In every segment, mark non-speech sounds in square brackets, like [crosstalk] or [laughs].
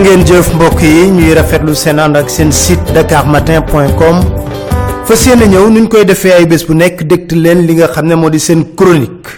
ngeen jëf mbokk yi ñuy rafetlu seen ànd ak seen site dakarmatin.com fas yéene ñëw nuñ koy defee ay bés bu nekk dégtu leen li nga xam ne moo di seen chronique.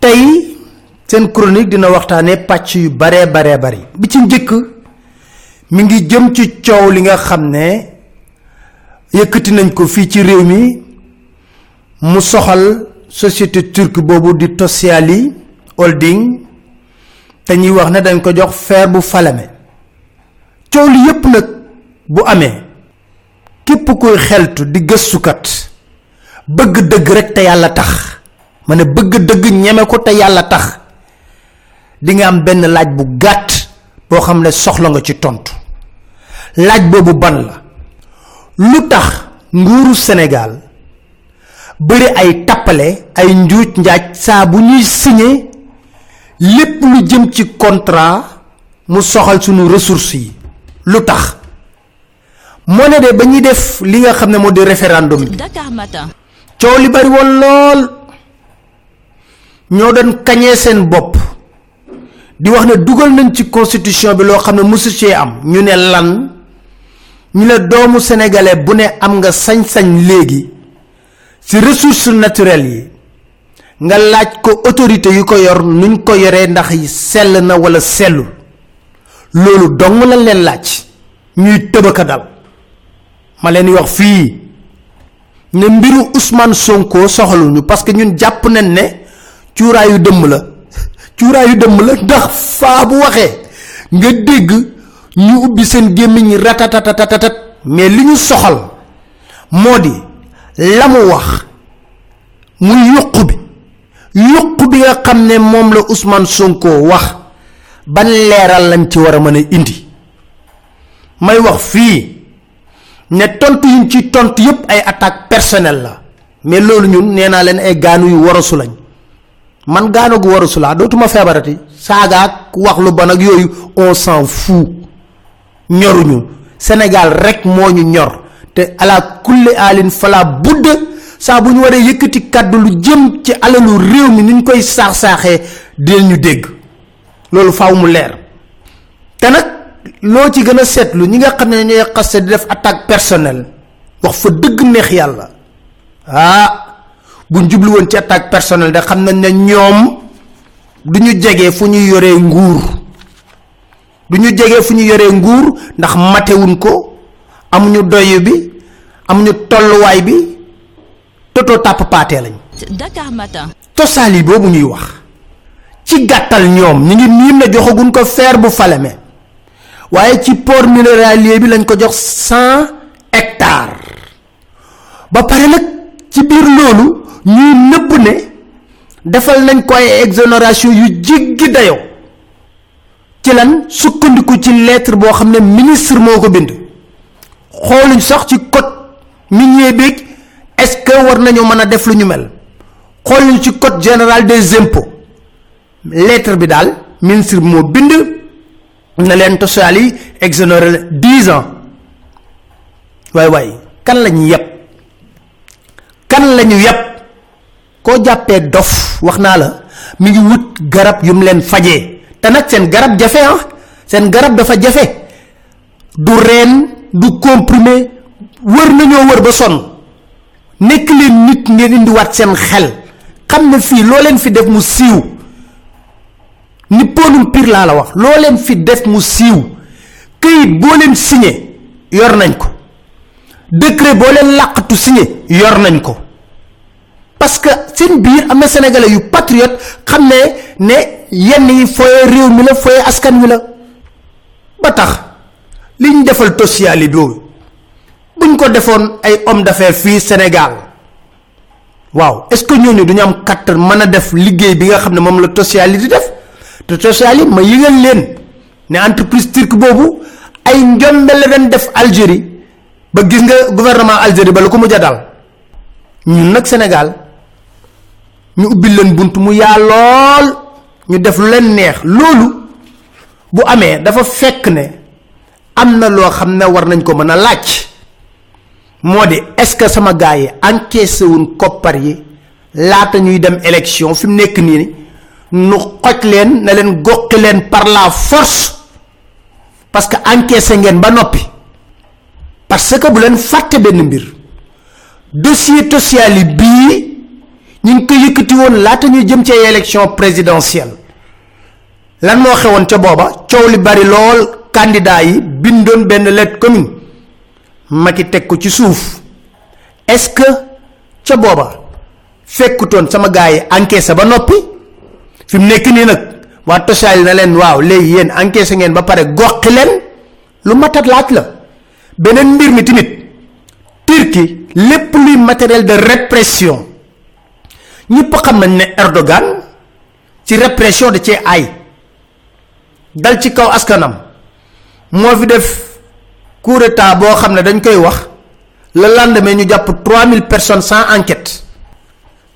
Tey seen chronique dina waxtaane pàcc yu bare bare bari bi ci njëkk mi ngi jëm ci coow li nga xam ne yëkkati nañ ko fii ci réew mi. Mu soxal société turque boobu di Tosyaali holding te ñuy wax ne dañ ko jox feer bu falame. Coow li yépp nag bu amee képp koy xeltu di gëstukat bëgg dëgg rek te yàlla tax. Ma ne bëgg dëgg ñeme ko te yàlla tax. Di nga am benn laaj bu gàtt boo xam ne soxla nga ci tontu. Laaj boobu ban la? Lu tax nguuru Sénégal bëri ay ay njuuj njaaj saa bu ñuy signé lépp lu jëm ci contrat mu soxal sunu ressources yi. Lu tax? Moo ne de ba ñuy def li nga xam ne moo di référendum bi. Coow li bari woon lool. Ñoo doon kañee seen bopp. Di wax ne dugal nañ ci constitution bi loo xam ne mosu cee am. Ñu ne lan? Ñu ne doomu sénégalais bu ne am nga sañ-sañ léegi ressources naturelles yi nga laaj ko autorité yu ko yor nuñ ko yoree ndax sell na wala sellul. Loolu dong lañ leen laaj. Ñuy tëbaka dal. Ma leen wax fii ne mbiru Ousmane Sonko soxaluñu parce que ñun jàpp nañ ne cuuraayu dëmm la. [laughs] Cuuraayu dëmm la ndax faa bu waxee nga dégg ñu ubbi seen gémmiñ ratatatatat mais li ñu soxal moo di la mu wax muy bi yuq bi nga xam ne moom la Ousmane Sonko wax. Ban leeral lañ ci war a mën a indi? May wax fii ne tontu yuñ ci tontu yépp ay attaque personnelle la. Mais loolu ñun nee naa leen ay gaanu yu warasu lañ. Man gaano gu warasu laa dootuma feebarati. Saagaak wax lu bon ak yooyu on s'en fout. Ñoruñu. Sénégal rek moo ñu ñor. Te ala kulli alin fala budd saa bu ñu waree yëkkati kàddu lu jëm ci alalu réew mi ni ñu koy saax-saaxee ñu dégg. Loolu faaw mu leer. Te nag loo ci gën a seetlu ñi nga xam ne ñooy xaste di def attaque personnelle wax fa dëgg neex yàlla. Ah bu jublu woon ci attaque personnelle de xam nañ ne ñoom du ñu jege fu yoree nguur. Du ñu jege fu ñu nguur ndax matewuñ ko amuñu doyu bi amuñu tolluwaay bi toto tàpp paatee lañ. Dakar Matin. tosaali boobu ñuy wax. Ci gàttal ñoom ñi ngi miim ne joxaguñ ko feer bu faleme waaye ci port minéralier bi lañ ko jox cent hectares. Ba pare nag ci biir loolu ñuy nëbb ne defal nañ ko ay exonération yu jéggi dayoo ci lan sukkandiku ci lettre boo xam ne ministre moo ko bind. Xooluñ sax ci code minier beeg est-ce que war nañoo mën def lu ñu mel? Xooluñ ci code général des impôts. Lettre bi daal ministre bi bind na leen tosaal yi exonéré la dix ans. Waay waay kan lañu yeb? Kan lañu yeb? Koo jàppee dof wax naa la mi ngi wut garab yu mu leen fajee. Te nag seen garab jafe ah seen garab dafa jafe. Du reen du comprimé wër nañoo wër ba sonn nekk leen nit ngeen indiwaat seen xel. Xam ne fii loo leen fi def mu siiw. Ni ponum pire laa la wax. Loo leen fi def mu siiw. Këyit boo leen signé yor nañ ko. Décret boo leen làqatu signé yor nañ ko. Parce que seen biir am na sénégalais yu patriote xam ne ne yenn yi fooye réew mi la askan wi la. Ba tax li ñu defal boobu buñ ko defoon ay homme d'affaires fii Sénégal. Waaw est-ce que ñooñu duñu am kattan mën a def liggéey bi nga xam ne moom la di def? Te Tosyaali ma yëgal leen ne entreprise turque boobu ay njombe la leen def Algérie. Ba gis nga gouvernement Algérie ba lu ko mujj dal. Ñun nag Sénégal ñu ubbil leen bunt mu yaa lool ñu def lu leen neex. Loolu bu amee dafa fekk ne am na loo xam ne war nañ ko mën a moo di est-ce que sama gars yi encaissé wuñ koppar yi laata ñuy dem élection fi mu nekk nii nu xoj leen na leen goqi leen par la force parce que encaissé ngeen ba noppi. parce que bu leen fàtte benn mbir dossier social yi bii ñu ngi ko yëkkati woon laata ñuy jëm ci élection présidentielle. lan moo xewoon ca booba? coow li bari lool candidat yi bindoon benn lettre commune Macky teg ko ci suuf. Est-ce que ca booba fekkutoon sama gars yi encaissé ba noppi? Fi mu nekk nii nag waa tosal na leen waaw léegi yéen encaissé ngeen ba pare goxi leen. Lu matat laaj la. Beneen mbir mi turki lépp luy matériel de répression ñëpp xam nañ ne erdogan ci répression da cee ay dal ci kaw askanam. Moo fi def coup d'état boo xam ne dañ koy wax le lendemain ñu jàpp 3000 personnes sans enquête.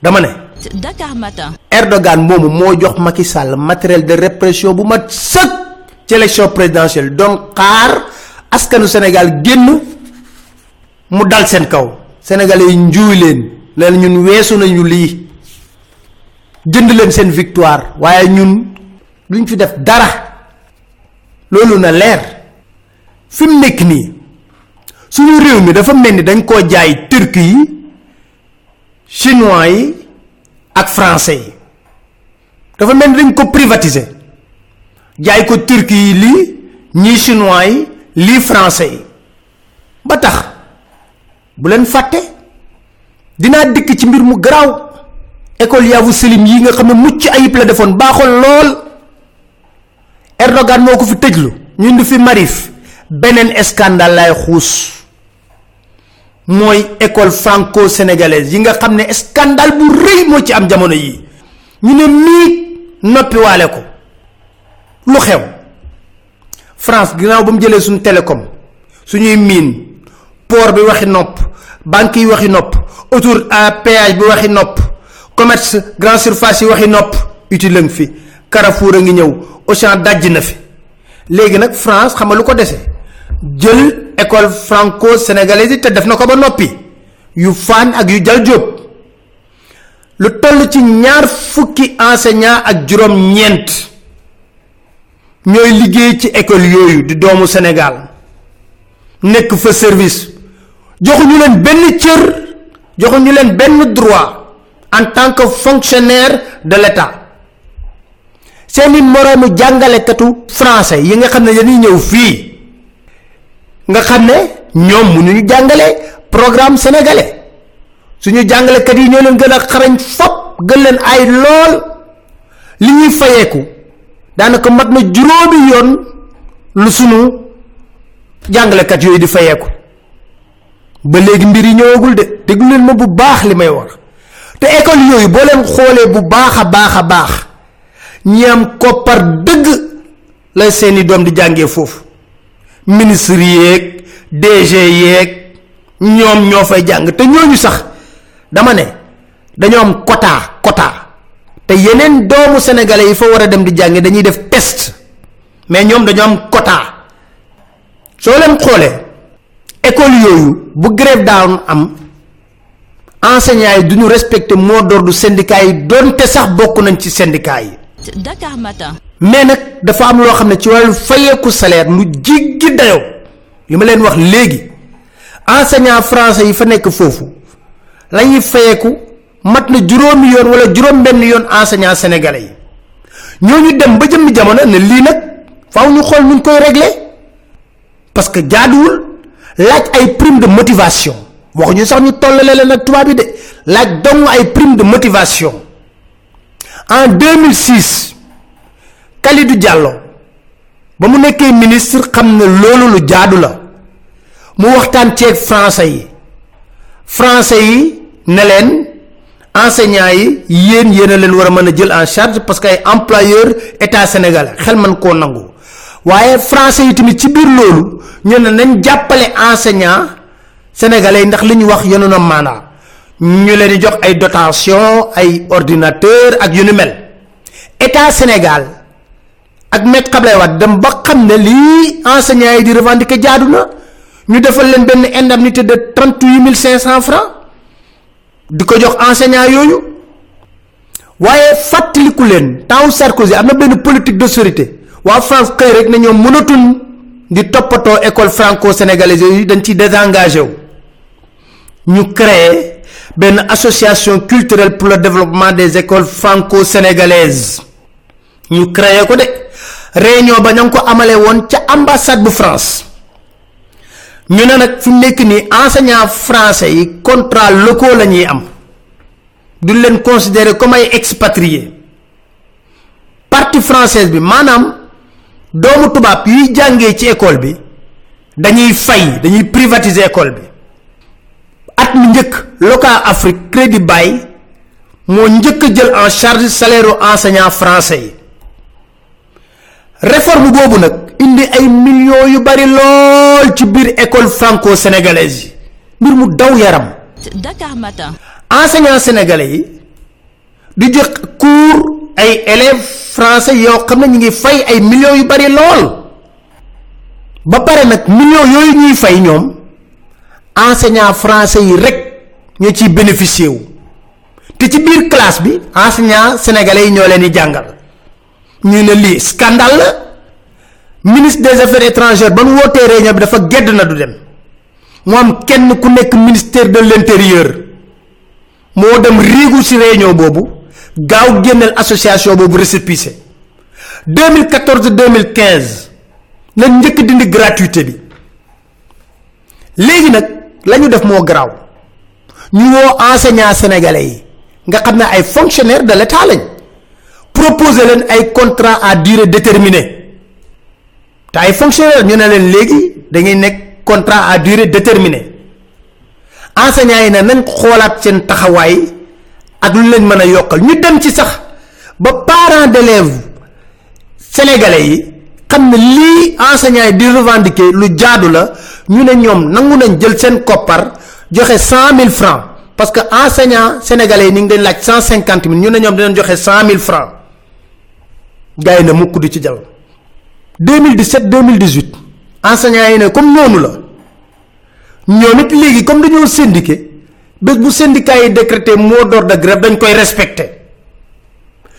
Dama ne Dakar Matin. Erdogan moomu moo jox Macky Sall matériel de répression bu mat sëkk ci élection présidentielle. Donc xaar askanu Sénégal génn mu dal seen kaw. Sénégalais njuuy leen leen ñun weesu nañu lii. Jënd leen seen victoire. Waaye ñun duñ fi def dara. Loolu na leer fi mu nekk nii suñu réew mi dafa mel ni dañ koo jaay turki yi chinois yi ak français yi. Dafa mel ni dañ ko privatiser. Jaay ko turki yi ñii chinois yi français yi. Ba tax bu leen fàtte dinaa dikk ci mbir mu garaaw. École Yavuz Selim yi nga xam ne mucc ayib la defoon baaxoon lool. Erdogan moo ko fi tëjlu ñu indi fi Marif beneen scandale lay xuus. mooy école franco sénégalaise yi nga xam ne scandale bu rëy moo ci am jamono yi. ñu ne miig noppi ko. lu xew. France ginnaaw ba mu jëlee suñu télécom suñuy miin port bi waxi nopp banque yi waxi nopp autour à péage bi waxi nopp commerce grand surface yi waxi nopp utile fi Carrefour a ngi ñëw Auchan dajj na fi. léegi nag France xam nga lu ko jël école franco sénégalaise te def na ko ba noppi. yu faan ak yu jal jóob. lu toll ci ñaar fukki enseignant ak juróom ñeent ñooy liggéey ci école yooyu di doomu Sénégal. nekk fa service. joxuñu leen benn cër joxuñu leen benn droit en tant que fonctionnaire de l'État. seeni moroomu jàngalekatu français yi nga xam dañuy ñëw fii nga xam ne ñoom mënuñu jàngale programme sénégalais. Suñu jàngalekat yi ñoo leen gën a xarañ fop gën leen ay lool. Li ñuy fayeeku daanaka mat na juróomi yoon lu sunu jàngalekat yooyu di fayeeku. Ba léegi mbir yi ñëwagul de déglu leen ma bu baax li may wax. Te école yooyu boo leen xoolee bu baax a baax a baax ñi am koppar dëgg la seeni doom di jàngee foofu ministre yeeg DG yeeg ñoom ñoo fay jàng. Te ñooñu sax dama ne dañoo am quota quota. Te yeneen doomu sénégalais yi fa war a dem di jàngi dañuy def test. Mais ñoom dañoo am quota. Soo leen xoolee école yooyu bu grève am enseignants yi duñu respecter mot d'ordre syndicat yi donte sax bokk nañ ci syndicat yi. Dakar Matin. Mais nag dafa am loo xam ne ci wàllu fayeeku salaire lu jiggi dayoo li ma leen wax léegi. Enseignant français yi fa nekk foofu la ñuy fayeeku mat na juróomi yoon wala juróom benn yoon enseignant sénégalais yi. Ñooñu dem ba jëmmi jamono ne lii nag faaw ñu xool nuñ koy régler. Parce que jaaduwul laaj ay prime de motivation. Waxuñu sax ñu tollale leen ak tubaab yi de. Laaj dong ay prime de motivation. En 2006 Kalidou Diallo. Ba mu nekkee ministre xam ne loolu lu jaadu la. Mu waxtaan ceeg français yi. Français yi ne leen enseignants yi yéen yéen a leen war jël en charge parce que ay employeur état sénégalais xel man koo nangu. Waaye français yi tamit ci biir loolu ñu ne nañ jàppale enseignant sénégalais ndax li wax yenu na ñu leen di jox ay dotation ay ordinateur ak yu ni mel. État sénégal ak maître Abdoulaye Wade dem ba xam ne lii enseignants yi di revendiquer jaadu na ñu defal leen benn indemnité de trente huit mille cinq cent francs di ko jox enseignants yooyu. Waaye fàttaliku leen temps Sarkozy am na benn politique d'austérité waa France xëy rek ne ñoom di toppatoo école franco sénégalaise yi dañ ci désengagé ñu créer benn association culturelle pour le développement des écoles franco sénégalaises ñu créé ko de réunion ba ña ngi ko amale woon ca ambassade bu France. Ñu ne nag fi mu nekk nii enseignant français yi contrat locaux la ñuy am. Duñ leen considérer comme ay expatriés. Partie française bi maanaam doomu tubaab yuy jàngee ci école bi dañuy fay dañuy privatiser école bi. At mi njëkk local afrique crédit bay njëkk a jël en charge salaire enseignant français yi réforme boobu nag indi ay millions yu bari lool ci biir école franco sénégalaise yi. Mbir mu daw yaram. Dakar Matin. enseignants sénégalais yi di jox cours ay élèves français yoo xam ne ñu ngi fay ay millions yu bari lool. Ba pare nag millions yooyu ñuy fay ñoom enseignants français yi rek ñoo ciy bénéficier wu. Te ci biir classe bi enseignants sénégalais yi ñoo leen di jàngal ñu ne lii scandale la. ministre des affaires étrangères ba wootee réunion bi dafa gedd na du dem. mu am kenn ministère de l'intérieur. moo dem riigu ci réunion boobu. gaaw génneel association boobu récépissé. 2014 2015 la njëkk dindi gratuité bi. léegi nag la ñu def moo garaaw. ñu woo enseignants sénégalais yi. nga xam ne ay fonctionnaires de l'état proposer leen ay contrat à durée déterminée. Te ay fonctionnaires ñu ne leen léegi da ngay nekk contrat à durée déterminée. Enseignants yi ne nañ xoolaat seen taxawaay ak lu leen mën a yokkal. Ñu dem ci sax ba parents d'élèves sénégalais yi xam ne lii enseignants yi di revendiquer lu jaadu la ñu ne ñoom nangu nañ jël seen koppar joxe cent mille francs. Parce que enseignants sénégalais yi ni ngi dañ laaj cent cinquante mille ñu ne ñoom dinañ joxe cent mille francs gars yi ne mukk du ci jal 2017 2018 enseignants yi ne comme noonu la. Ñoom it léegi comme dañoo syndiqué bés bu syndicat yi décrété mot d'ordre de grève dañ koy respecté.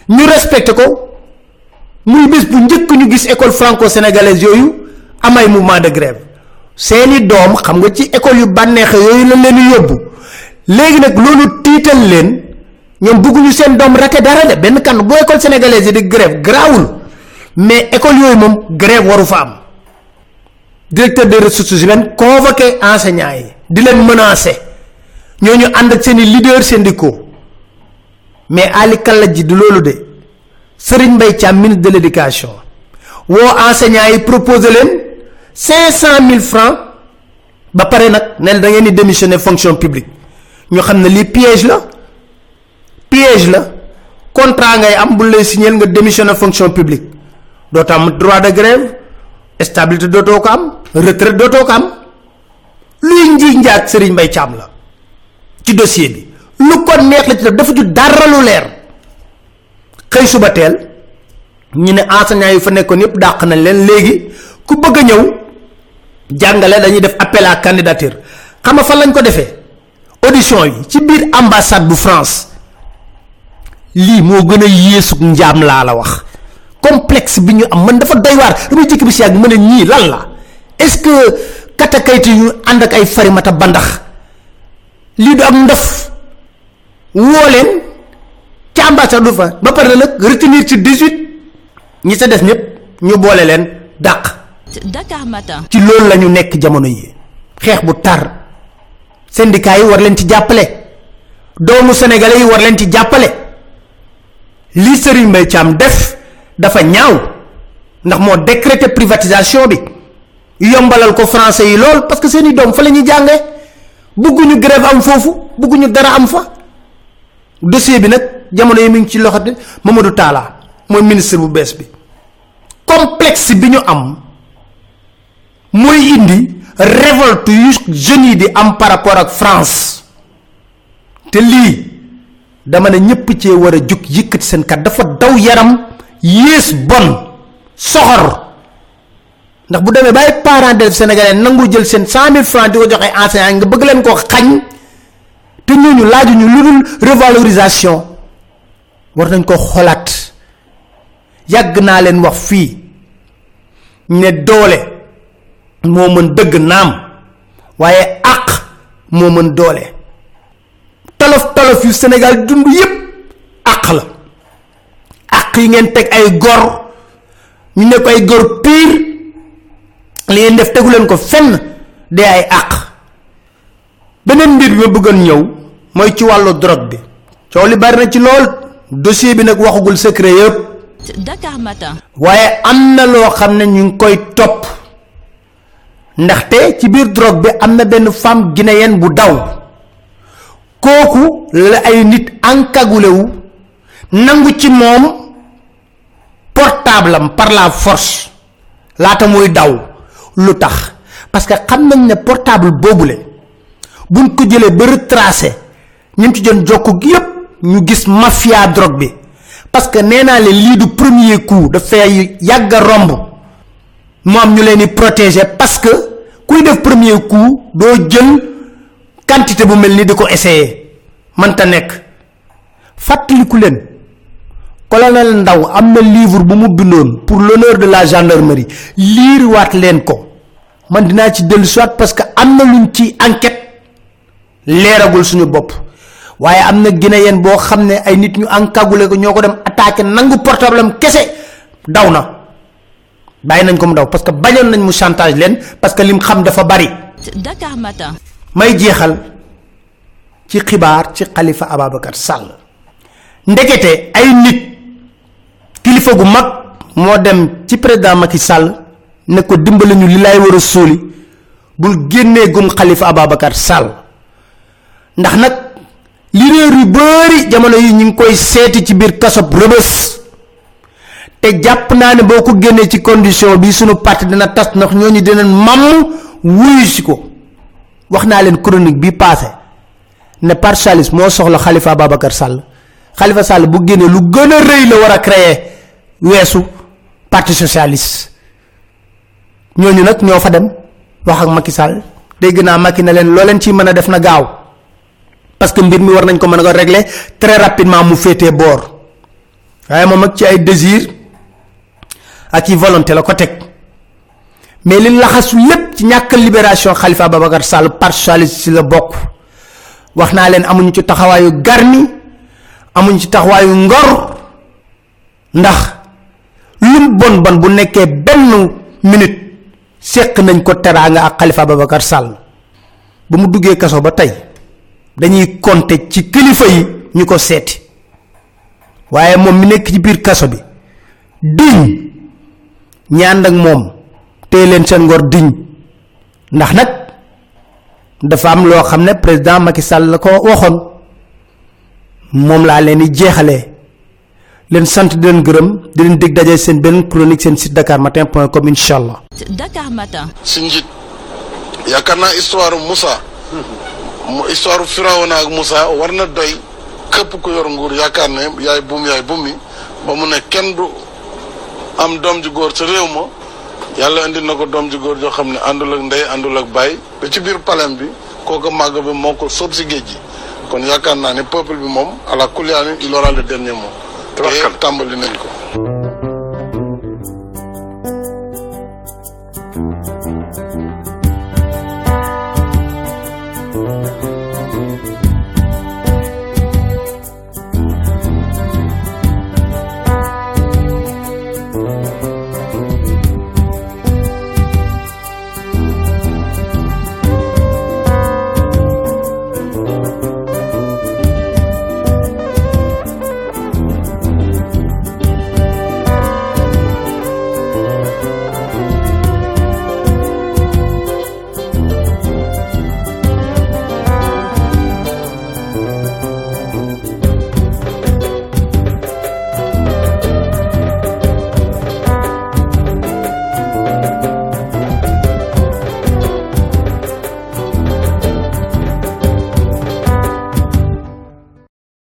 Ñu respecté ko. Muy bés bu njëkk ñu gis école franco sénégalaise yooyu amay mouvement de grève. Seeni doom xam nga ci école yu bànneexe yooyu la leen yóbbu. Léegi nag loolu tiital leen ñoom bëgguñu seen doom rate dara de. Benn kan bu école sénégalaise yi di grève garaawul mais école yooyu moom grève waru fa am. Directeur des ressources humaines convoqué enseignants yi di leen menacer. Ñooñu ànd ak seen i leaders syndicaux. Mais Ali Kalla ji du loolu de. Serigne Mbaye Thiam ministre de l'éducation woo enseignants yi proposé leen cinq cent mille francs. Ba pare nag ne da ngeen di démissionner fonction publique. Ñu xam ne lii piège la piège la contrat ngay am bu lay signer nga démissionner fonction publique. Dootoo am droit de grève stabilité dootoo ko am retraite dootoo ko am. Luy nji njaag Serigne Mbaye Thiam la ci dossier bi. Lu ko neex la ci def dafa ju dara lu leer. Xëy suba teel ñu ne enseignants yi fa nekkoon yëpp dàq nañ leen. Léegi ku bëgg a ñëw jàngale dañuy def appel à candidature. Xam nga fan lañ ko defee? Audition yi ci biir ambassade bu France lii moo gën a yéesu njaam laa la wax. Complexe bi ñu am man dafa doy waar. Damay jëkk bi si yàgg mën a ñii lan la? Est-ce que katakayti yu ànd ak ay farimata bandax lii du am ndof? Woo leen ca ambassade fa. Ba pare na nag retenir ci 18 ñi sa des ñëpp ñu boole leen dàq. Dakar Matin. ci loolu la ñu nekk jamono yi. Xeex bu tar. Syndicat yi war leen ci jàppale. Doomu sénégalais yi war leen ci jàppale li Serigne Mbaye Thiam def dafa ñaaw ndax moo décrété privatisation bi. Yombalal ko français yi lool parce que seeni doom fa la ñuy bëgguñu grève am foofu bëgguñu dara am fa. Dossier bi nag jamono yi ci de Mamadou ministre bu complexe am indi révolte yi di am par rapport ak France. Te dama ne ñëpp cee war a jug yëkkati seen kat dafa daw yaram yées bon soxor. ndax bu demee bay parents d'élèves sénégalais nangu jël seen cent mille francs di ko joxe enseignant nga bëgg leen ko xañ te ñooñu laajuñu lu dul revalorisation. war nañ ko xolaat yàgg naa leen wax fii ne doole moo mën dëgg naam waaye àq moo mën doole tolof tolof yu sénégal dund yépp àq la. Àq yi ngeen teg ay gor ñu nekk ay gor pire li ngeen def tegu leen ko fenn dee ay àq. Beneen mbir bi ma bëggoon ñëw mooy ci wàllu drogue bi. Coow li bari na ci lool dossier bi nag waxagul secret yëpp Dakar Matin. waaye am na loo xam ne ñu ngi koy topp. Ndaxte ci biir drogue bi am na benn femme guinéenne bu daw kooku la ay nit encagoulé nangu ci moom portable par la force laata muy daw lu tax parce que xam nañ ne portable boobule buñ ko jëlee ba retracé ñun ci doon jokk gi yépp ñu gis mafia drogue bi parce que nee naa leen lii du premier coup dafay yàgg romb mu am ñu leen protéger parce que kuy def premier coup jël quantité bu mel ni di ko essayer. Mënta nekk fàttaliku leen colonel ndaw am livre bu mu bindoon pour l'honneur de la gendarmerie. Liir waat leen ko. Man dinaa ci dellu soit parce que am na luñ ci enquête. Leeragul suñu bopp. Waaye am na guinéen boo xam ne ay nit ñu encagoulé ko ñoo ko dem attaqué nangu portable am kese. Daw nañ ko mu daw parce que bañoon nañ mu chantage leen parce que lim xam dafa bari. Dakar Matin. May jeexal ci xibaar ci xalifa ababacar sàll ndekete ay nit kilifa gu mag moo dem ci président Macky Sall ne ko dimbali ñu li lay war a suuli bul génnee gum xalifa ababacar sàll ndax nag leader yu bari jamono yi ñu ngi koy seeti ci biir kasob rëbës. Te jàpp naa ne boo ko génnee ci condition bi sunu parti dina tas ndax ñooñu dinañ wuyu si ko wax naa leen chronique bi passé ne partialis moo soxla xalifa ababacar sàll xalifa sàll bu génnee lu gën la war créer weesu parti socialiste. Ñooñu nag ñoo fa dem wax ak Macky Sall. Dégg naa Macky ne leen loo leen ci mën def na gaaw. Parce que mbir mi war nañ ko mën ko régler très rapidement mu féetee boor. Waaye ak ci ay désir ak ci volonté la ko mais li laxasu lépp ci ñàkk libération Khalifa Babacar Sall parti socialiste ci la bokk. Wax naa leen amuñu ci taxawaayu garmi amuñu ci taxawaayu ngor ndax lum bon bon bu nekkee benn minute seq nañ ko ak Khalifa Babacar Sall. Ba mu duggee kaso ba tey dañuy compter ci kilifa yi ñu ko seeti. Waaye moom mi nekk ci biir kaso bi diñ ñaan ak moom téye leen seen ngor diñ ndax nag dafa am loo xam ne président Macky Sall la ko waxoon moom laa leen di jeexalee leen sant di leen gërëm di leen dig daje seen benn chronique seen site dakar matin point com incha allah. Dakar Matin. si njiit yaakaar naa histoire Moussa mu histoire Firawna ak Moussa war na doy képp ku yor nguur yaakaar ne yaay buum yaay buum mi ba mu ne kenn du am doom ju góor sa réew ma yàlla indi na ko doom ji góor joo xam ne àndul ak ndey àndul ak baay. ba ci biir palem bi kooku màgg bi moo ko sóob si géej gi. kon yaakaar naa ne peuple bi moom ala la kulyaani il aura le dernier mot. Te tàmbali nañ ko.